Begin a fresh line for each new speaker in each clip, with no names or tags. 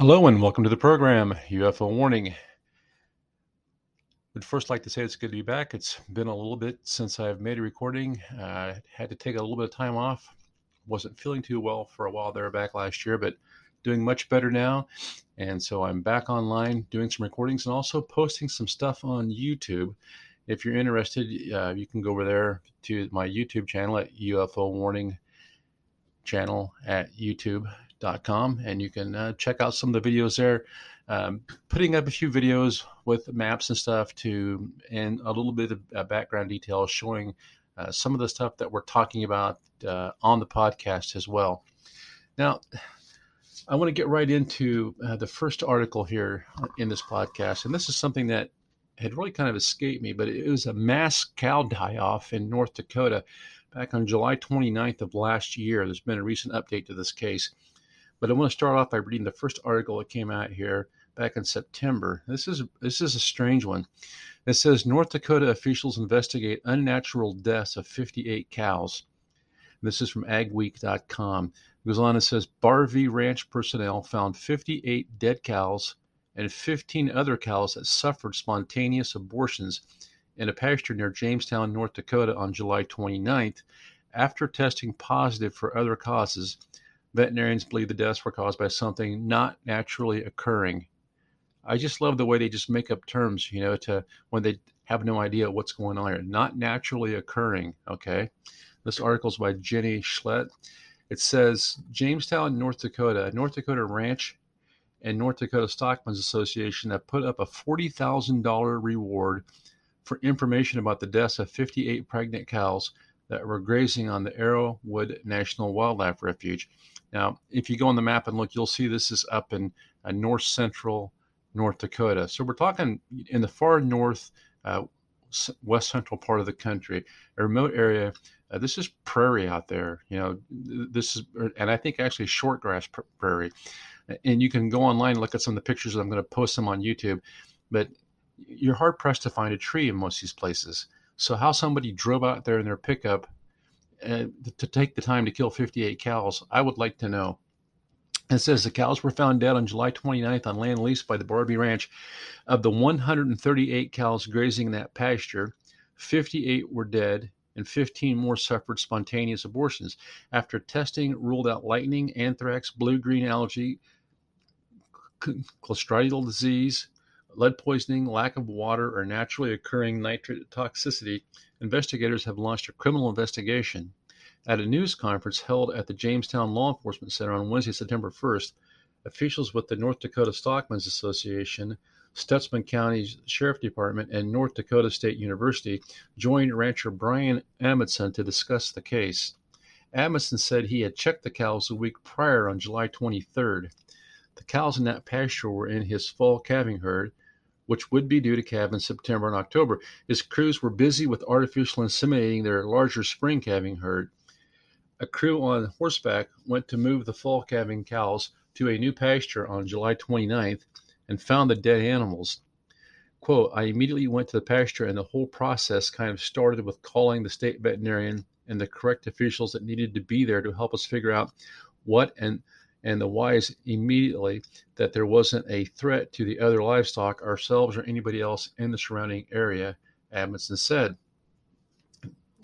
Hello and welcome to the program, UFO Warning. Would first like to say it's good to be back. It's been a little bit since I've made a recording. Uh, had to take a little bit of time off. Wasn't feeling too well for a while there back last year, but doing much better now. And so I'm back online doing some recordings and also posting some stuff on YouTube. If you're interested, uh, you can go over there to my YouTube channel at UFO Warning channel at youtube.com and you can uh, check out some of the videos there. Um, putting up a few videos with maps and stuff to and a little bit of uh, background details showing uh, some of the stuff that we're talking about uh, on the podcast as well. Now, I want to get right into uh, the first article here in this podcast, and this is something that had really kind of escaped me, but it was a mass cow die off in North Dakota back on July 29th of last year. There's been a recent update to this case. But I want to start off by reading the first article that came out here back in September. This is this is a strange one. It says North Dakota officials investigate unnatural deaths of 58 cows. This is from agweek.com. It goes on and says Bar-V Ranch personnel found 58 dead cows and 15 other cows that suffered spontaneous abortions in a pasture near Jamestown, North Dakota on July 29th after testing positive for other causes. Veterinarians believe the deaths were caused by something not naturally occurring. I just love the way they just make up terms, you know, to when they have no idea what's going on here. Not naturally occurring, okay? This article is by Jenny Schlecht. It says Jamestown, North Dakota, North Dakota Ranch and North Dakota Stockmen's Association have put up a $40,000 reward for information about the deaths of 58 pregnant cows that were grazing on the Arrowwood National Wildlife Refuge. Now, if you go on the map and look, you'll see this is up in uh, north central North Dakota. So we're talking in the far north, uh, west central part of the country, a remote area. Uh, this is prairie out there. You know, this is, and I think actually short grass prairie. And you can go online and look at some of the pictures. I'm going to post them on YouTube. But you're hard pressed to find a tree in most of these places. So how somebody drove out there in their pickup uh, to take the time to kill 58 cows, I would like to know. It says the cows were found dead on July 29th on land leased by the Bar-V Ranch. Of the 138 cows grazing in that pasture, 58 were dead and 15 more suffered spontaneous abortions. After testing ruled out lightning, anthrax, blue green algae, clostridial disease, lead poisoning, lack of water, or naturally occurring nitrate toxicity, investigators have launched a criminal investigation. At a news conference held at the Jamestown Law Enforcement Center on Wednesday, September 1st, officials with the North Dakota Stockmen's Association, Stutsman County Sheriff Department, and North Dakota State University joined rancher Brian Amundson to discuss the case. Amundson said he had checked the cows a week prior on July 23rd. The cows in that pasture were in his fall calving herd, which would be due to calve in September and October. His crews were busy with artificial inseminating their larger spring calving herd. A crew on horseback went to move the fall calving cows to a new pasture on July 29th and found the dead animals. Quote, I immediately went to the pasture and the whole process kind of started with calling the state veterinarian and the correct officials that needed to be there to help us figure out what and and the wise immediately that there wasn't a threat to the other livestock, ourselves, or anybody else in the surrounding area, Amundson said.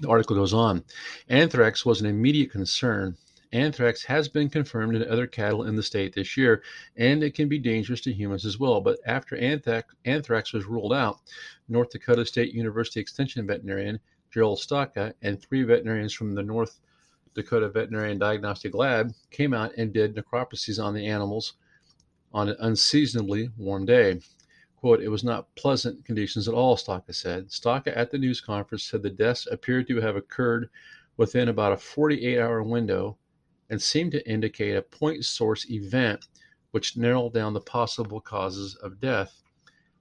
The article goes on. Anthrax was an immediate concern. Anthrax has been confirmed in other cattle in the state this year, and it can be dangerous to humans as well. But after anthrax, anthrax was ruled out, North Dakota State University Extension veterinarian Gerald Stokka and three veterinarians from the North Dakota Veterinary Diagnostic Lab came out and did necropsies on the animals on an unseasonably warm day. Quote, it was not pleasant conditions at all, Stokka said. Stokka at the news conference said the deaths appeared to have occurred within about a 48 hour window and seemed to indicate a point source event which narrowed down the possible causes of death.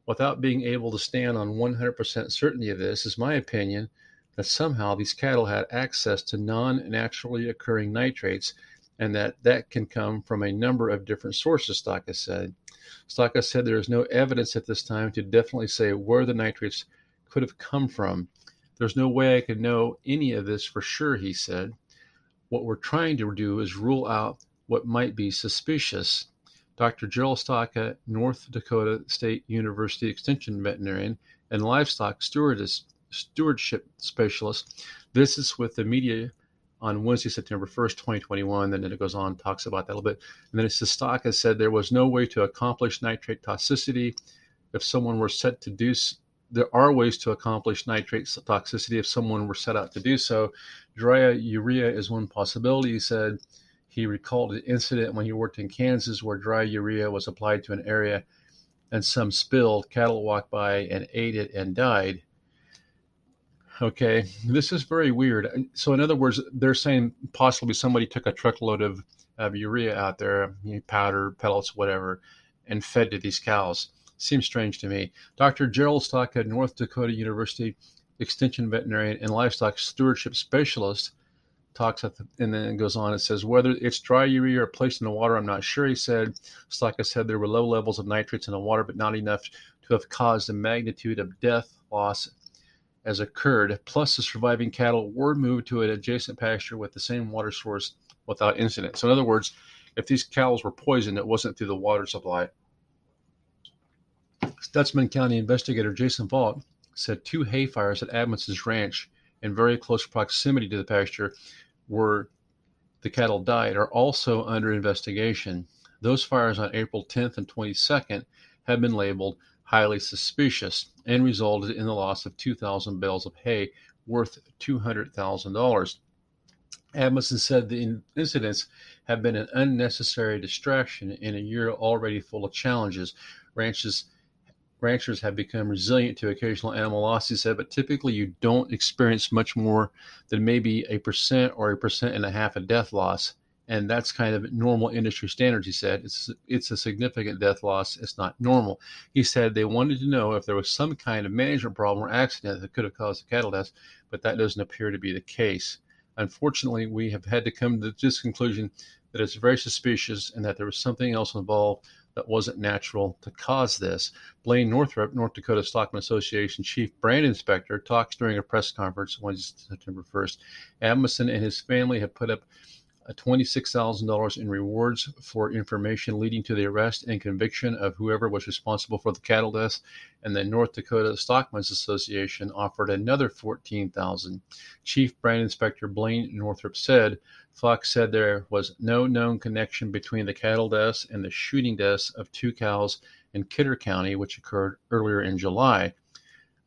Without being able to stand on 100% certainty of this, is my opinion that somehow these cattle had access to non naturally occurring nitrates and that that can come from a number of different sources, Stokka said. Stokka said there is no evidence at this time to definitely say where the nitrates could have come from. There's no way I can know any of this for sure, he said. What we're trying to do is rule out what might be suspicious. Dr. Gerald Stokka, North Dakota State University Extension veterinarian and livestock stewardship specialist. This is with the media on Wednesday, September 1st, 2021. And Then it goes on, talks about that a little bit. And then it's the stock has said there was no way to accomplish nitrate toxicity if someone were set to do. There are ways to accomplish nitrate toxicity if someone were set out to do so. Dry urea is one possibility. He said he recalled an incident when he worked in Kansas where dry urea was applied to an area and some spilled. Cattle walked by and ate it and died. Okay, this is very weird. So, in other words, they're saying possibly somebody took a truckload of, of urea out there, powder, pellets, whatever, and fed to these cows. Seems strange to me. Dr. Gerald Stokka, North Dakota University Extension veterinarian and livestock stewardship specialist, talks at the, and then goes on. It says whether it's dry urea or placed in the water, I'm not sure. He said, Stokka said there were low levels of nitrates in the water, but not enough to have caused the magnitude of death loss as occurred, plus the surviving cattle were moved to an adjacent pasture with the same water source without incident. So, in other words, if these cows were poisoned, it wasn't through the water supply. Stutsman County investigator Jason Falk said two hay fires at Amundson's ranch in very close proximity to the pasture where the cattle died are also under investigation. Those fires on April 10th and 22nd have been labeled highly suspicious and resulted in the loss of 2,000 bales of hay worth $200,000. Amundson said the incidents have been an unnecessary distraction in a year already full of challenges. Ranches, ranchers have become resilient to occasional animal loss, he said, but typically you don't experience much more than maybe a percent or a percent and a half of death loss and that's kind of normal industry standards. He said it's it's a significant death loss. It's not normal. He said they wanted to know if there was some kind of management problem or accident that could have caused the cattle death, but that doesn't appear to be the case. Unfortunately, we have had to come to this conclusion that it's very suspicious and that there was something else involved that wasn't natural to cause this. Blaine Northrup, North Dakota Stockman Association Chief Brand Inspector, talks during a press conference Wednesday, September 1st. Amundson and his family have put up $26,000 in rewards for information leading to the arrest and conviction of whoever was responsible for the cattle deaths. And the North Dakota Stockmen's Association offered another $14,000. Chief Brand Inspector Blaine Northrup said Falk said there was no known connection between the cattle deaths and the shooting deaths of two cows in Kidder County, which occurred earlier in July.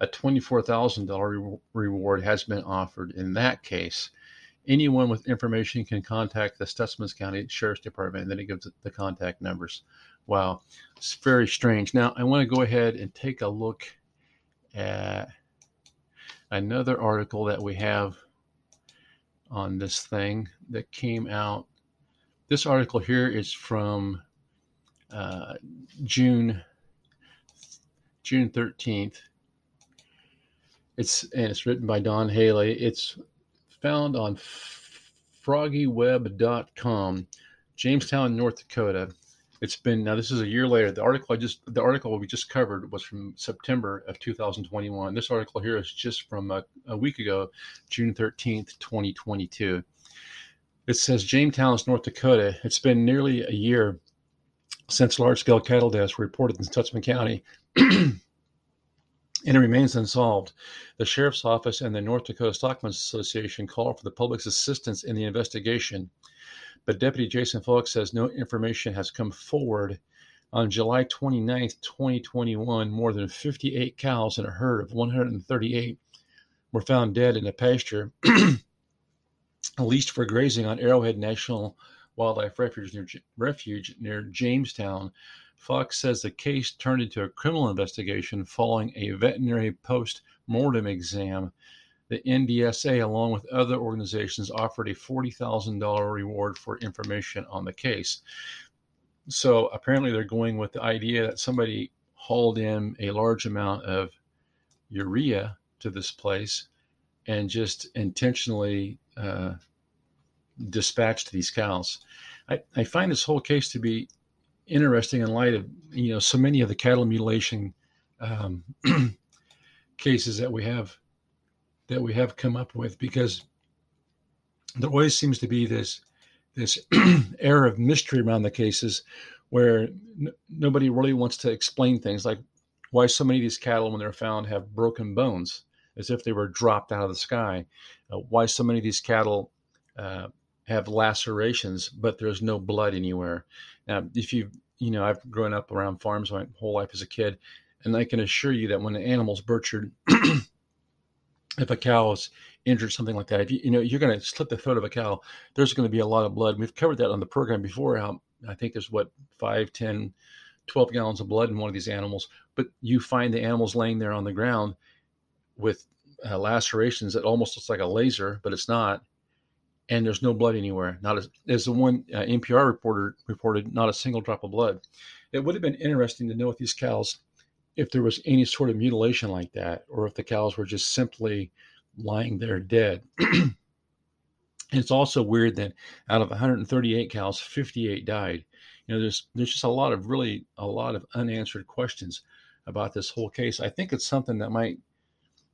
A $24,000 reward has been offered in that case anyone with information can contact the Stutsman County Sheriff's Department, and then it gives the contact numbers. Wow, it's very strange. Now, I want to go ahead and take a look at another article that we have on this thing that came out. This article here is from uh, June June 13th. It's and it's written by Don Haley. It's found on froggyweb.com, Jamestown, North Dakota. It's been now. This is a year later. The article I just the article we just covered was from September of 2021. This article here is just from a, a week ago, June 13th, 2022. It says Jamestown, North Dakota. It's been nearly a year since large-scale cattle deaths were reported in Stutsman County. and it remains unsolved. The Sheriff's Office and the North Dakota Stockmen's Association call for the public's assistance in the investigation. But Deputy Jason Falk says no information has come forward. On July 29, 2021, more than 58 cows in a herd of 138 were found dead in a pasture leased for grazing on Arrowhead National Wildlife Refuge near, Refuge near Jamestown Falk says the case turned into a criminal investigation following a veterinary post mortem exam. The NDSA, along with other organizations, offered a $40,000 reward for information on the case. So apparently, they're going with the idea that somebody hauled in a large amount of urea to this place and just intentionally uh, dispatched these cows. I, I, find this whole case to be interesting in light of you know so many of the cattle mutilation um, cases that we have that we have come up with because there always seems to be this this air of mystery around the cases where n- nobody really wants to explain things like why so many of these cattle, when they're found, have broken bones as if they were dropped out of the sky. Uh, why so many of these cattle uh, have lacerations, but there's no blood anywhere. Now, if you, you know, I've grown up around farms my whole life as a kid, and I can assure you that when an animal's butchered, if a cow is injured, something like that, if you, you know, you're going to slit the throat of a cow, there's going to be a lot of blood. We've covered that on the program before. How I think there's what five, 10, 12 gallons of blood in one of these animals, but you find the animals laying there on the ground with uh, lacerations that almost looks like a laser, but it's not. And there's no blood anywhere. Not as, as the one uh, NPR reporter reported, not a single drop of blood. It would have been interesting to know with these cows if there was any sort of mutilation like that, or if the cows were just simply lying there dead. it's also weird that out of 138 cows, 58 died. You know, there's there's just a lot of really a lot of unanswered questions about this whole case. I think it's something that might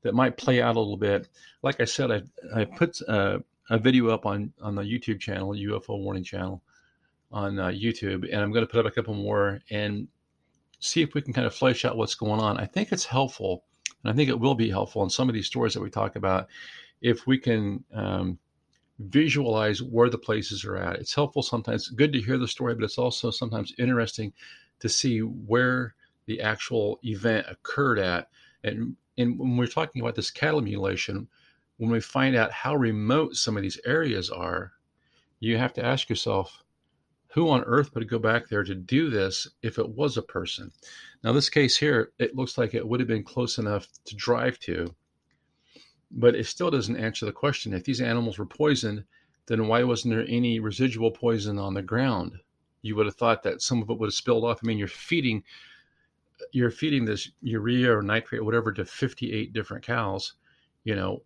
that might play out a little bit. Like I said, I I put uh, a video up on on the YouTube channel, UFO Warning channel, on uh, YouTube, and I'm going to put up a couple more and see if we can kind of flesh out what's going on. I think it's helpful, and I think it will be helpful in some of these stories that we talk about if we can. Um, visualize where the places are at. It's helpful sometimes, good to hear the story, but it's also sometimes interesting to see where the actual event occurred at and and when we're talking about this cattle mutilation, when we find out how remote some of these areas are, you have to ask yourself, who on earth would go back there to do this if it was a person? Now, this case here, it looks like it would have been close enough to drive to, but it still doesn't answer the question. If these animals were poisoned, then why wasn't there any residual poison on the ground? You would have thought that some of it would have spilled off. I mean, you're feeding you're feeding this urea or nitrate or whatever to 58 different cows, you know,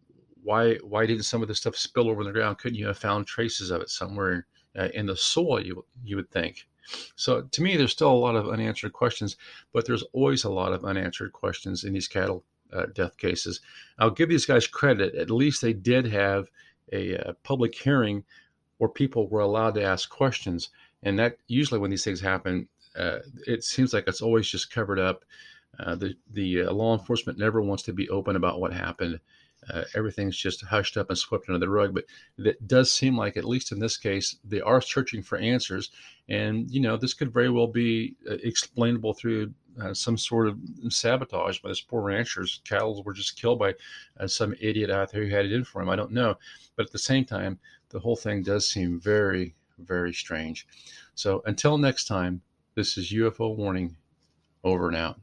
why why didn't some of this stuff spill over the ground? Couldn't you have found traces of it somewhere uh, in the soil? You you would think. So to me, there's still a lot of unanswered questions, but there's always a lot of unanswered questions in these cattle uh, death cases. I'll give these guys credit. At least they did have a, uh, public hearing where people were allowed to ask questions, and that usually when these things happen, uh, it seems like it's always just covered up. Uh, the the uh, law enforcement never wants to be open about what happened. Uh, everything's just hushed up and swept under the rug. But it does seem like, at least in this case, they are searching for answers. And you know, this could very well be uh, explainable through uh, some sort of sabotage by this poor ranchers. Cattle were just killed by some idiot out there who had it in for him. I don't know, but at the same time, the whole thing does seem very, very strange. So until next time, this is UFO Warning. Over and out.